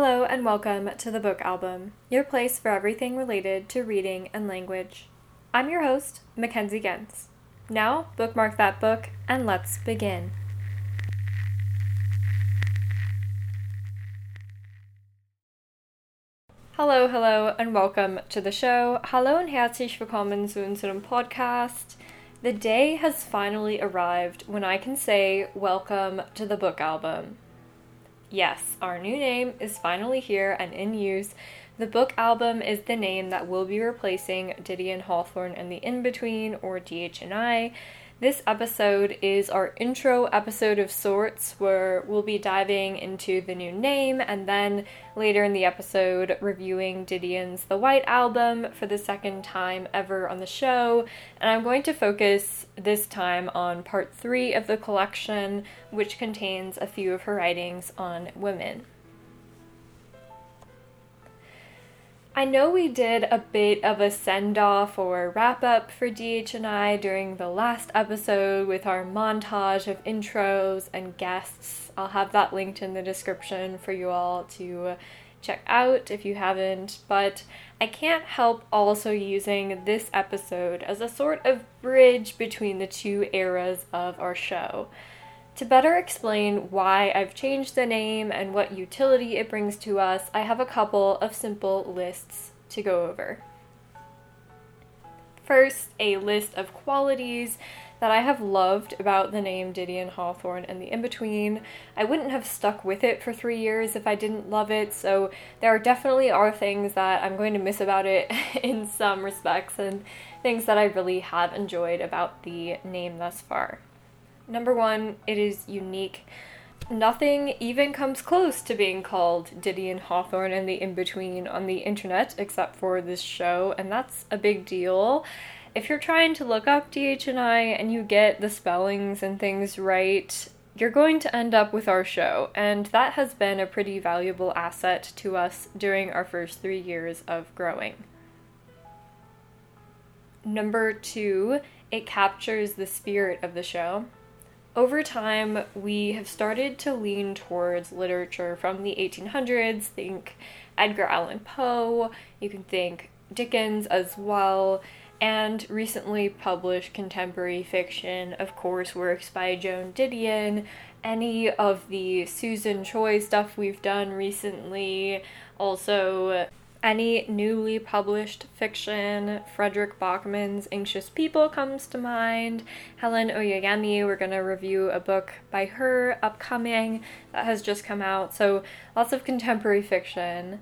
Hello and welcome to the Book Album, your place for everything related to reading and language. I'm your host, Mackenzie Gens. Now, bookmark that book and let's begin. Hello, hello, and welcome to the show. Hallo und herzlich willkommen zu unserem Podcast. The day has finally arrived when I can say welcome to the book album. Yes, our new name is finally here and in use. The book album is the name that will be replacing Didion Hawthorne and the In Between or DHNI. This episode is our intro episode of sorts where we'll be diving into the new name and then later in the episode reviewing Didion's The White Album for the second time ever on the show. And I'm going to focus this time on part three of the collection, which contains a few of her writings on women. I know we did a bit of a send off or wrap up for DHNI during the last episode with our montage of intros and guests. I'll have that linked in the description for you all to check out if you haven't, but I can't help also using this episode as a sort of bridge between the two eras of our show. To better explain why I've changed the name and what utility it brings to us, I have a couple of simple lists to go over. First, a list of qualities that I have loved about the name Didion Hawthorne and the in between. I wouldn't have stuck with it for three years if I didn't love it, so there definitely are things that I'm going to miss about it in some respects and things that I really have enjoyed about the name thus far. Number one, it is unique. Nothing even comes close to being called Didion and Hawthorne and the in between on the internet except for this show, and that's a big deal. If you're trying to look up DHNI and you get the spellings and things right, you're going to end up with our show, and that has been a pretty valuable asset to us during our first three years of growing. Number two, it captures the spirit of the show over time, we have started to lean towards literature from the 1800s. Think Edgar Allan Poe, you can think Dickens as well, and recently published contemporary fiction, of course, works by Joan Didion, any of the Susan Choi stuff we've done recently, also any newly published fiction, Fredrik Backman's Anxious People comes to mind. Helen Oyeyemi, we're going to review a book by her upcoming that has just come out. So lots of contemporary fiction.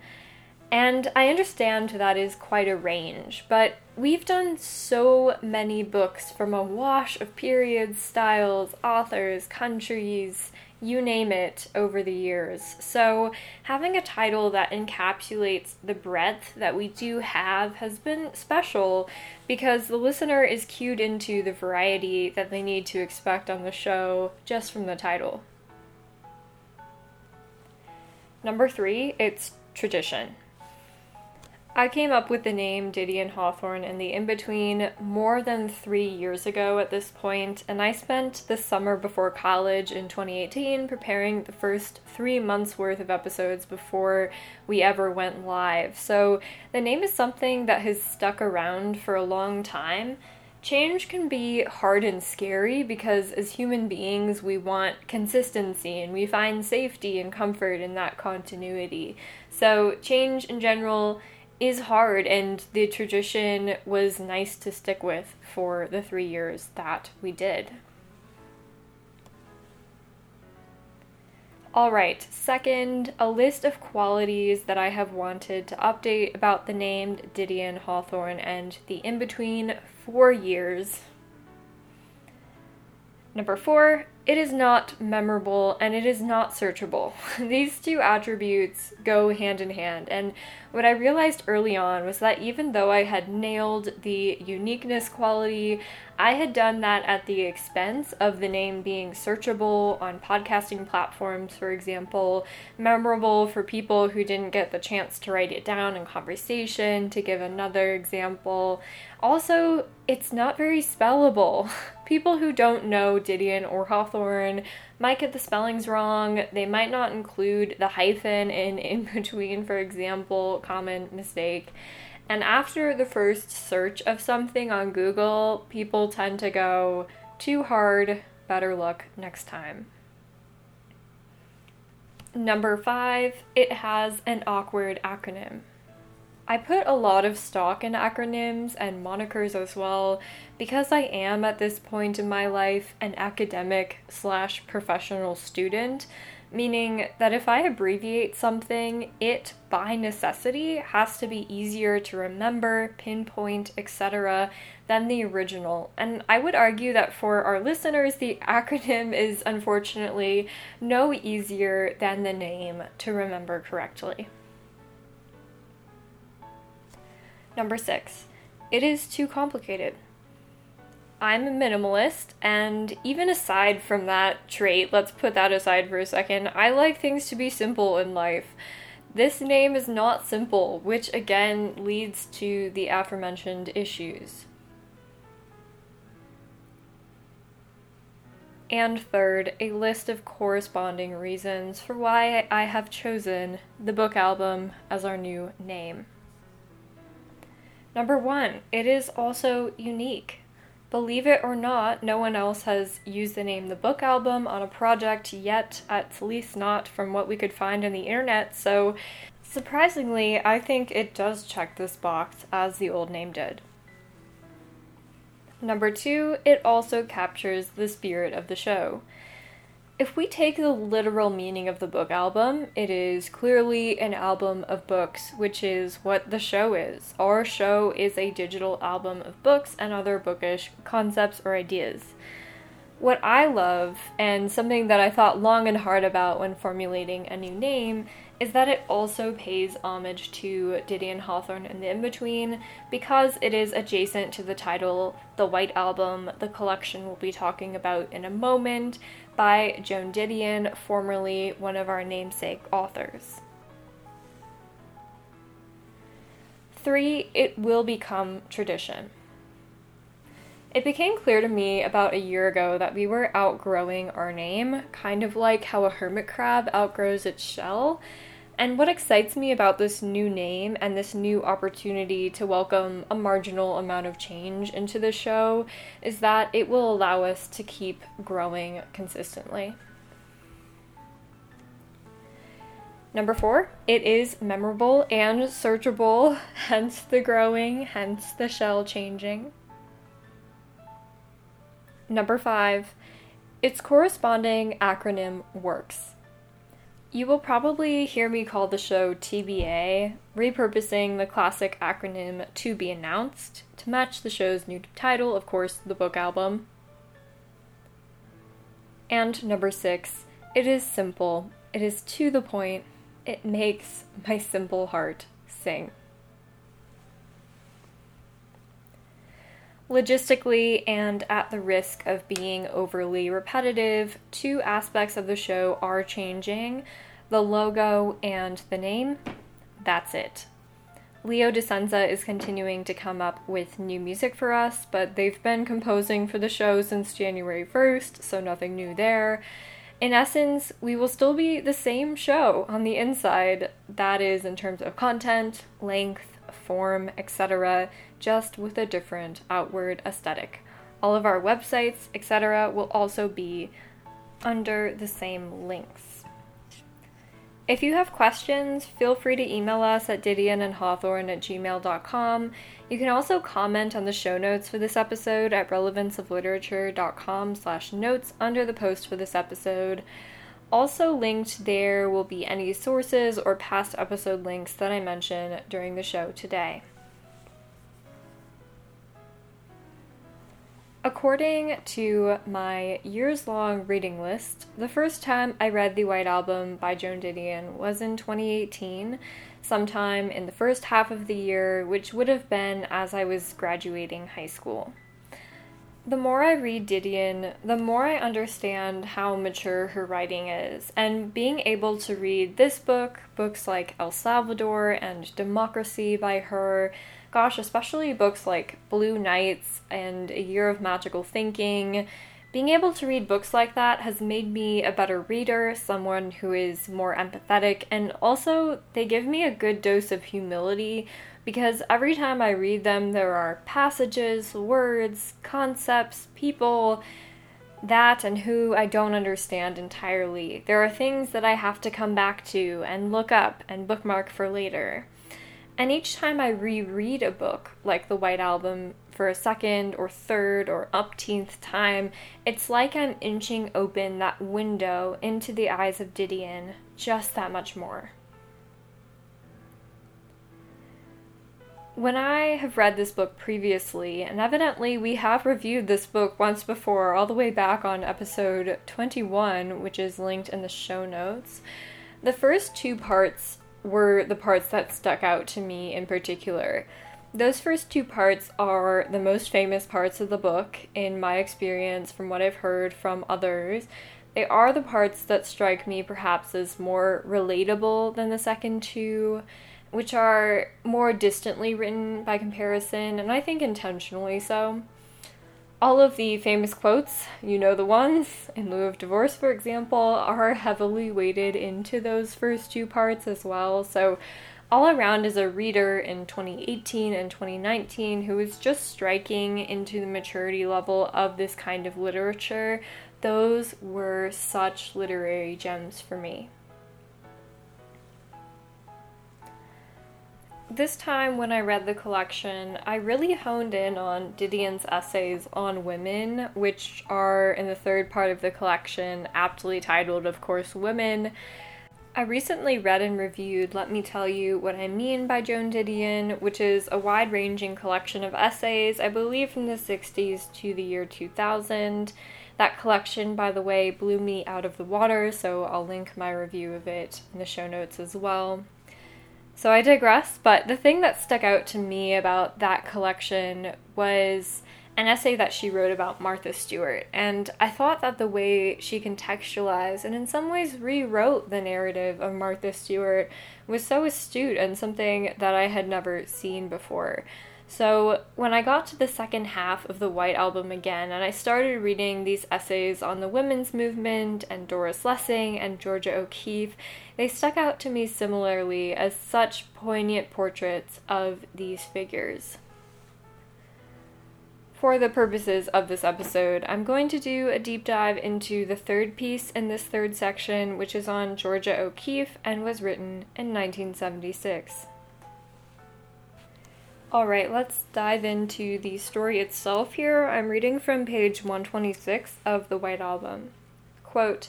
And I understand that is quite a range, but we've done so many books from a wash of periods, styles, authors, countries, you name it, over the years. So, having a title that encapsulates the breadth that we do have has been special because the listener is cued into the variety that they need to expect on the show just from the title. Number three, it's tradition. I came up with the name Didion Hawthorne in the in between more than three years ago at this point, and I spent the summer before college in 2018 preparing the first three months worth of episodes before we ever went live. So the name is something that has stuck around for a long time. Change can be hard and scary because as human beings, we want consistency and we find safety and comfort in that continuity. So, change in general is hard and the tradition was nice to stick with for the three years that we did. All right, second, a list of qualities that I have wanted to update about the named Didion Hawthorne and the in between four years. Number four, it is not memorable and it is not searchable. These two attributes go hand in hand, and what I realized early on was that even though I had nailed the uniqueness quality, I had done that at the expense of the name being searchable on podcasting platforms, for example, memorable for people who didn't get the chance to write it down in conversation, to give another example. Also, it's not very spellable. People who don't know Didion or Hawthorne might get the spellings wrong. They might not include the hyphen in in between, for example, common mistake. And after the first search of something on Google, people tend to go, too hard, better luck next time. Number five, it has an awkward acronym. I put a lot of stock in acronyms and monikers as well because I am at this point in my life an academic slash professional student, meaning that if I abbreviate something, it by necessity has to be easier to remember, pinpoint, etc. than the original. And I would argue that for our listeners, the acronym is unfortunately no easier than the name to remember correctly. Number six, it is too complicated. I'm a minimalist, and even aside from that trait, let's put that aside for a second, I like things to be simple in life. This name is not simple, which again leads to the aforementioned issues. And third, a list of corresponding reasons for why I have chosen the book album as our new name. Number one, it is also unique. Believe it or not, no one else has used the name The Book Album on a project yet, at least not from what we could find on the internet, so surprisingly, I think it does check this box as the old name did. Number two, it also captures the spirit of the show. If we take the literal meaning of the book album, it is clearly an album of books, which is what the show is. Our show is a digital album of books and other bookish concepts or ideas. What I love, and something that I thought long and hard about when formulating a new name, is that it also pays homage to Didion Hawthorne and the In-Between because it is adjacent to the title The White Album, the collection we'll be talking about in a moment, by Joan Didion, formerly one of our namesake authors. Three, it will become tradition. It became clear to me about a year ago that we were outgrowing our name, kind of like how a hermit crab outgrows its shell, and what excites me about this new name and this new opportunity to welcome a marginal amount of change into the show is that it will allow us to keep growing consistently. Number four, it is memorable and searchable, hence the growing, hence the shell changing. Number five, its corresponding acronym works. You will probably hear me call the show TBA, repurposing the classic acronym To Be Announced to match the show's new title, of course, the book album. And number six, it is simple, it is to the point, it makes my simple heart sing. Logistically, and at the risk of being overly repetitive, two aspects of the show are changing the logo and the name. That's it. Leo Discenza is continuing to come up with new music for us, but they've been composing for the show since January 1st, so nothing new there. In essence, we will still be the same show on the inside, that is, in terms of content, length, form, etc., just with a different outward aesthetic. All of our websites, etc., will also be under the same links. If you have questions, feel free to email us at didionandhawthorne at gmail.com. You can also comment on the show notes for this episode at relevanceofliterature.com slash notes under the post for this episode. Also linked there will be any sources or past episode links that I mention during the show today. According to my years long reading list, the first time I read The White Album by Joan Didion was in 2018, sometime in the first half of the year, which would have been as I was graduating high school the more I read Didion, the more I understand how mature her writing is. And being able to read this book, books like El Salvador and Democracy by her, gosh, especially books like Blue Nights and A Year of Magical Thinking, Being able to read books like that has made me a better reader, someone who is more empathetic, and also they give me a good dose of humility because every time I read them, there are passages, words, concepts, people, that and who I don't understand entirely. There are things that I have to come back to and look up and bookmark for later. And each time I reread a book, like The White Album, for a second or third or upteenth time, it's like I'm inching open that window into the eyes of Didion just that much more. When I have read this book previously, and evidently we have reviewed this book once before, all the way back on episode 21, which is linked in the show notes, the first two parts were the parts that stuck out to me in particular. Those first two parts are the most famous parts of the book, in my experience, from what I've heard from others. They are the parts that strike me perhaps as more relatable than the second two, which are more distantly written by comparison, and I think intentionally so. All of the famous quotes, you know the ones, in lieu of divorce, for example, are heavily weighted into those first two parts as well. So, all around as a reader in 2018 and 2019 who is just striking into the maturity level of this kind of literature, those were such literary gems for me. This time, when I read the collection, I really honed in on Didion's essays on women, which are in the third part of the collection, aptly titled, of course, Women. I recently read and reviewed Let Me Tell You What I Mean by Joan Didion, which is a wide ranging collection of essays, I believe from the 60s to the year 2000. That collection, by the way, blew me out of the water, so I'll link my review of it in the show notes as well. So I digress, but the thing that stuck out to me about that collection was an essay that she wrote about Martha Stewart. And I thought that the way she contextualized and in some ways rewrote the narrative of Martha Stewart was so astute and something that I had never seen before. So, when I got to the second half of the White Album again, and I started reading these essays on the women's movement and Doris Lessing and Georgia O'Keeffe, they stuck out to me similarly as such poignant portraits of these figures. For the purposes of this episode, I'm going to do a deep dive into the third piece in this third section, which is on Georgia O'Keeffe and was written in 1976. Alright, let's dive into the story itself here. I'm reading from page 126 of the White Album. Quote,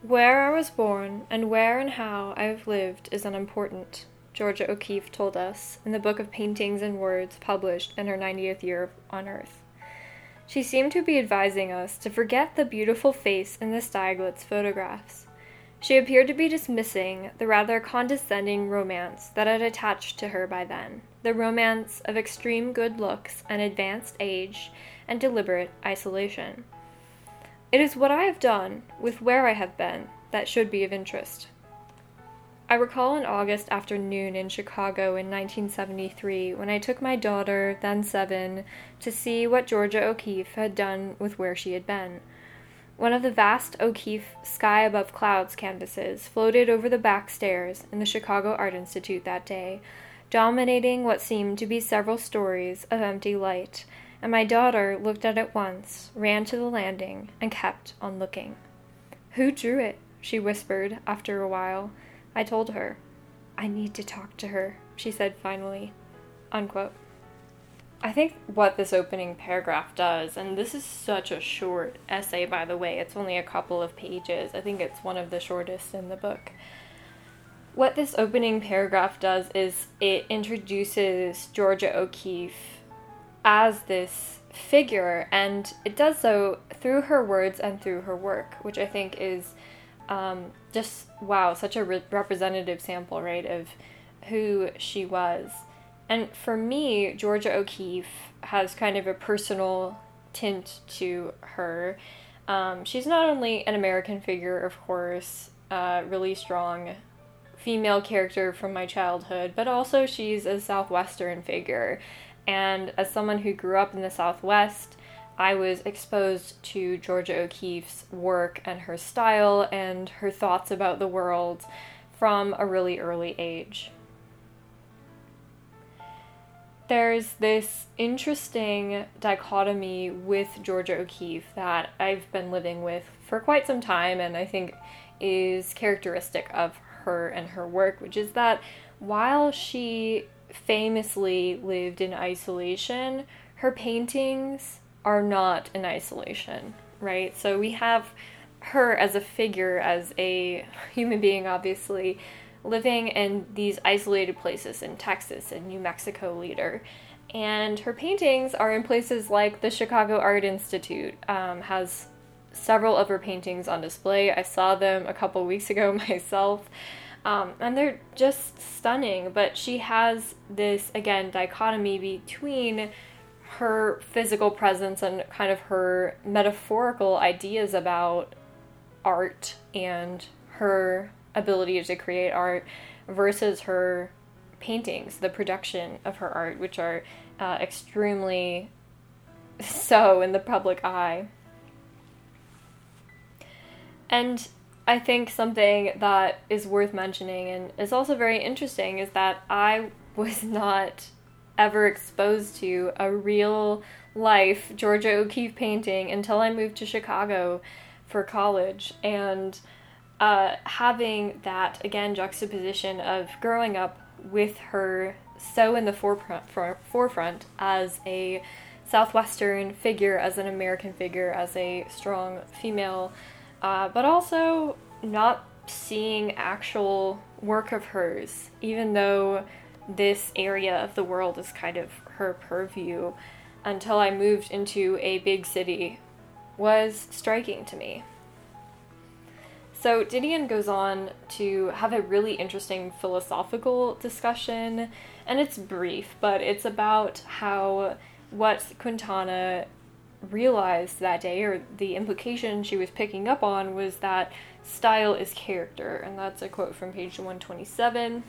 Where I was born and where and how I have lived is unimportant, Georgia O'Keeffe told us in the book of paintings and words published in her 90th year on Earth. She seemed to be advising us to forget the beautiful face in the Stieglitz photographs. She appeared to be dismissing the rather condescending romance that had attached to her by then the romance of extreme good looks and advanced age and deliberate isolation. It is what I have done with where I have been that should be of interest. I recall an August afternoon in Chicago in 1973 when I took my daughter, then seven, to see what Georgia O'Keeffe had done with where she had been. One of the vast O'Keeffe Sky Above Clouds canvases floated over the back stairs in the Chicago Art Institute that day, dominating what seemed to be several stories of empty light, and my daughter looked at it once, ran to the landing, and kept on looking. Who drew it? she whispered after a while. I told her. I need to talk to her, she said finally. Unquote. I think what this opening paragraph does, and this is such a short essay, by the way, it's only a couple of pages. I think it's one of the shortest in the book what this opening paragraph does is it introduces Georgia O'Keeffe as this figure, and it does so through her words and through her work, which I think is um, just wow, such a re- representative sample, right, of who she was. And for me, Georgia O'Keeffe has kind of a personal tint to her. Um, she's not only an American figure, of course, uh, really strong female character from my childhood, but also she's a Southwestern figure. And as someone who grew up in the Southwest, I was exposed to Georgia O'Keeffe's work and her style and her thoughts about the world from a really early age. There's this interesting dichotomy with Georgia O'Keeffe that I've been living with for quite some time and I think is characteristic of her and her work, which is that while she famously lived in isolation, her paintings are not in isolation, right? So we have her as a figure, as a human being, obviously, living in these isolated places in Texas and New Mexico later. And her paintings are in places like the Chicago Art Institute, um, has several of her paintings on display. I saw them a couple weeks ago myself. Um, and they're just stunning, but she has this, again, dichotomy between her physical presence and kind of her metaphorical ideas about art and her ability to create art versus her paintings, the production of her art, which are uh, extremely so in the public eye. And I think something that is worth mentioning and is also very interesting is that I was not ever exposed to a real life Georgia O'Keeffe painting until I moved to Chicago for college. And uh, having that, again, juxtaposition of growing up with her so in the forefront, forefront as a Southwestern figure, as an American figure, as a strong female uh, but also not seeing actual work of hers, even though this area of the world is kind of her purview, until I moved into a big city, was striking to me. So, Didion goes on to have a really interesting philosophical discussion, and it's brief, but it's about how what Quintana realized that day, or the implication she was picking up on, was that style is character. And that's a quote from page 127.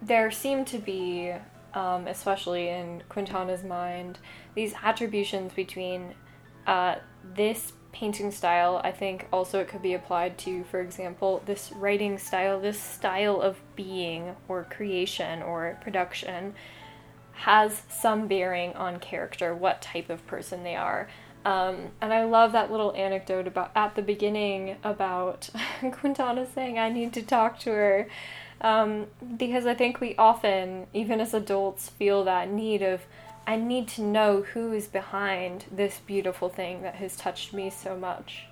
There seem to be, um, especially in Quintana's mind, these attributions between uh, this painting style. I think also it could be applied to, for example, this writing style, this style of being or creation or production has some bearing on character, what type of person they are. Um, and I love that little anecdote about at the beginning about Quintana saying, I need to talk to her. Um, because I think we often, even as adults, feel that need of, I need to know who is behind this beautiful thing that has touched me so much.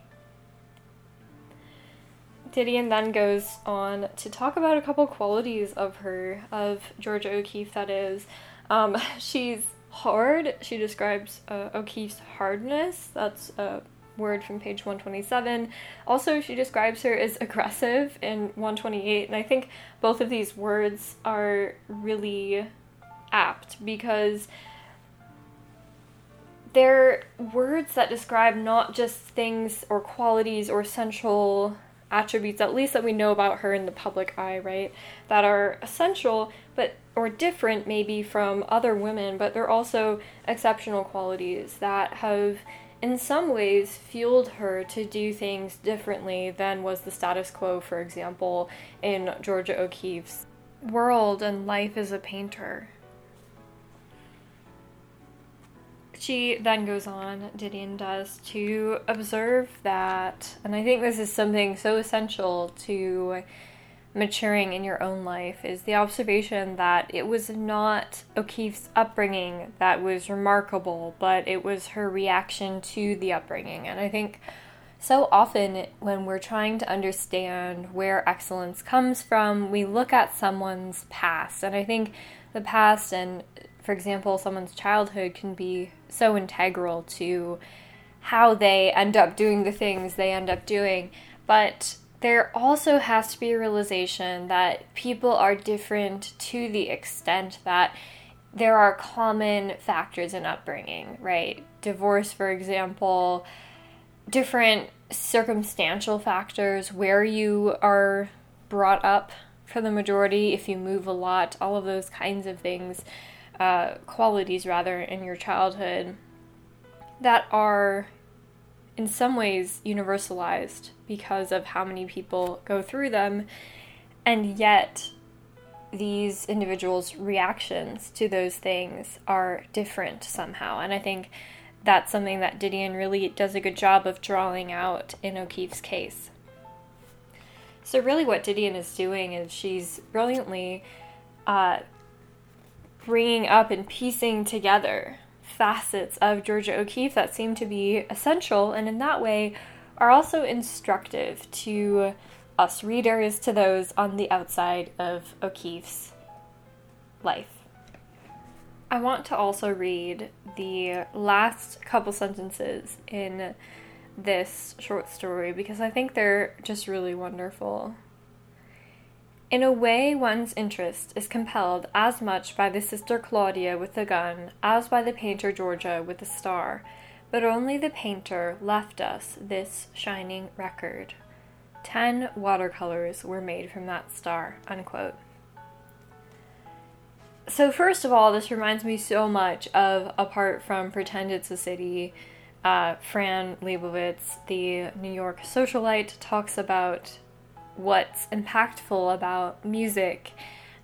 Didion then goes on to talk about a couple qualities of her, of Georgia O'Keeffe, that is. Um, she's hard. She describes uh, O'Keeffe's hardness. That's a word from page 127. Also, she describes her as aggressive in 128, and I think both of these words are really apt because they're words that describe not just things or qualities or central attributes, at least that we know about her in the public eye, right? That are essential, but or different maybe from other women, but they're also exceptional qualities that have in some ways fueled her to do things differently than was the status quo, for example, in Georgia O'Keeffe's world and life as a painter. She then goes on, Didion does, to observe that, and I think this is something so essential to maturing in your own life is the observation that it was not O'Keeffe's upbringing that was remarkable, but it was her reaction to the upbringing. And I think so often when we're trying to understand where excellence comes from, we look at someone's past. And I think the past and, for example, someone's childhood can be so integral to how they end up doing the things they end up doing. But there also has to be a realization that people are different to the extent that there are common factors in upbringing, right? Divorce, for example, different circumstantial factors, where you are brought up for the majority, if you move a lot, all of those kinds of things uh, qualities, rather, in your childhood that are in some ways universalized because of how many people go through them, and yet these individuals' reactions to those things are different somehow. And I think that's something that Didion really does a good job of drawing out in O'Keeffe's case. So, really, what Didion is doing is she's brilliantly uh, bringing up and piecing together facets of Georgia O'Keeffe that seem to be essential and in that way are also instructive to us readers, to those on the outside of O'Keeffe's life. I want to also read the last couple sentences in this short story because I think they're just really wonderful. In a way, one's interest is compelled as much by the sister Claudia with the gun as by the painter Georgia with the star, but only the painter left us this shining record. Ten watercolors were made from that star. Unquote. So, first of all, this reminds me so much of Apart from Pretend It's a City. Uh, Fran Lebowitz, the New York socialite, talks about what's impactful about music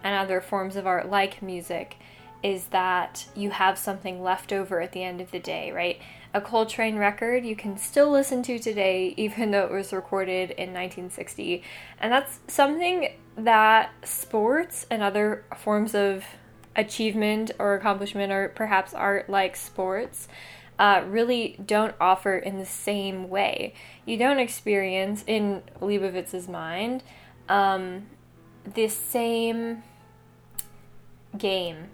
and other forms of art like music is that you have something left over at the end of the day, right? A Coltrane record you can still listen to today, even though it was recorded in 1960. And that's something that sports and other forms of achievement or accomplishment, or perhaps art like sports, uh, really don't offer in the same way. You don't experience, in Lebowitz's mind, um, the same game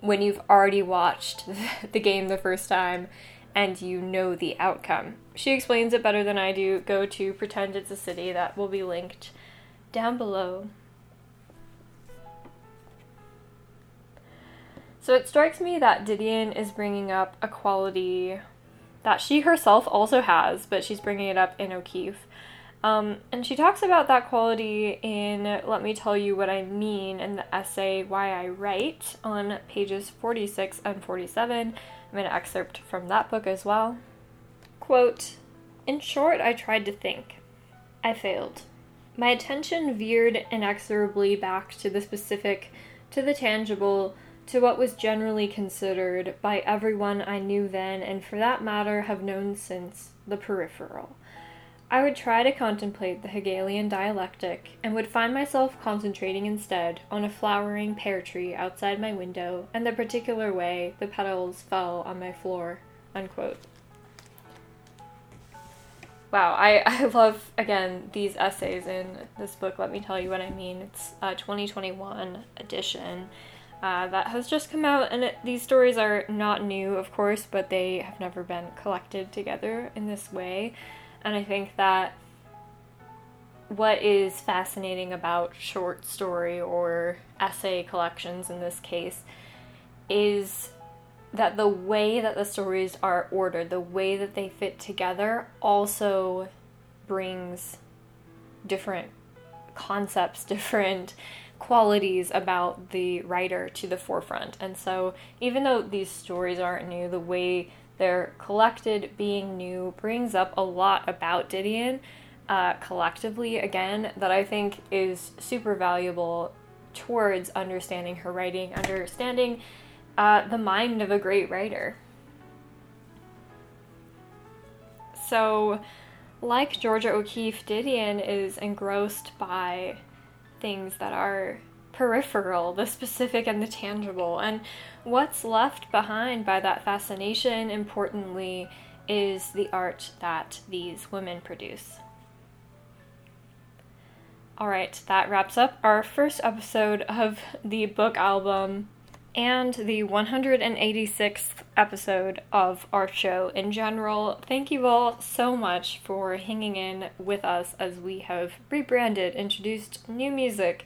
when you've already watched the game the first time and you know the outcome. She explains it better than I do. Go to Pretend It's a City, that will be linked down below. So it strikes me that Didion is bringing up a quality that she herself also has, but she's bringing it up in O'Keeffe. Um, and she talks about that quality in Let Me Tell You What I Mean in the essay Why I Write on pages 46 and 47. I'm going to excerpt from that book as well. Quote In short, I tried to think. I failed. My attention veered inexorably back to the specific, to the tangible, to what was generally considered, by everyone I knew then, and for that matter have known since, the peripheral. I would try to contemplate the Hegelian dialectic, and would find myself concentrating instead on a flowering pear tree outside my window and the particular way the petals fell on my floor. Unquote. Wow, I, I love, again, these essays in this book, Let Me Tell You What I Mean. It's a 2021 edition uh, that has just come out, and it, these stories are not new, of course, but they have never been collected together in this way. And I think that what is fascinating about short story or essay collections in this case is that the way that the stories are ordered, the way that they fit together, also brings different concepts, different qualities about the writer to the forefront. And so, even though these stories aren't new, the way they're collected being new brings up a lot about Didion uh, collectively, again, that I think is super valuable towards understanding her writing, understanding uh, the mind of a great writer. So, like Georgia O'Keeffe, Didion is engrossed by things that are peripheral, the specific and the tangible. And what's left behind by that fascination, importantly, is the art that these women produce. All right, that wraps up our first episode of the book album and the 186th episode of our show in general. Thank you all so much for hanging in with us as we have rebranded, introduced new music,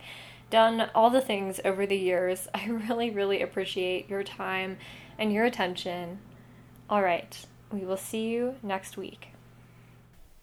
done all the things over the years. I really, really appreciate your time and your attention. All right, we will see you next week.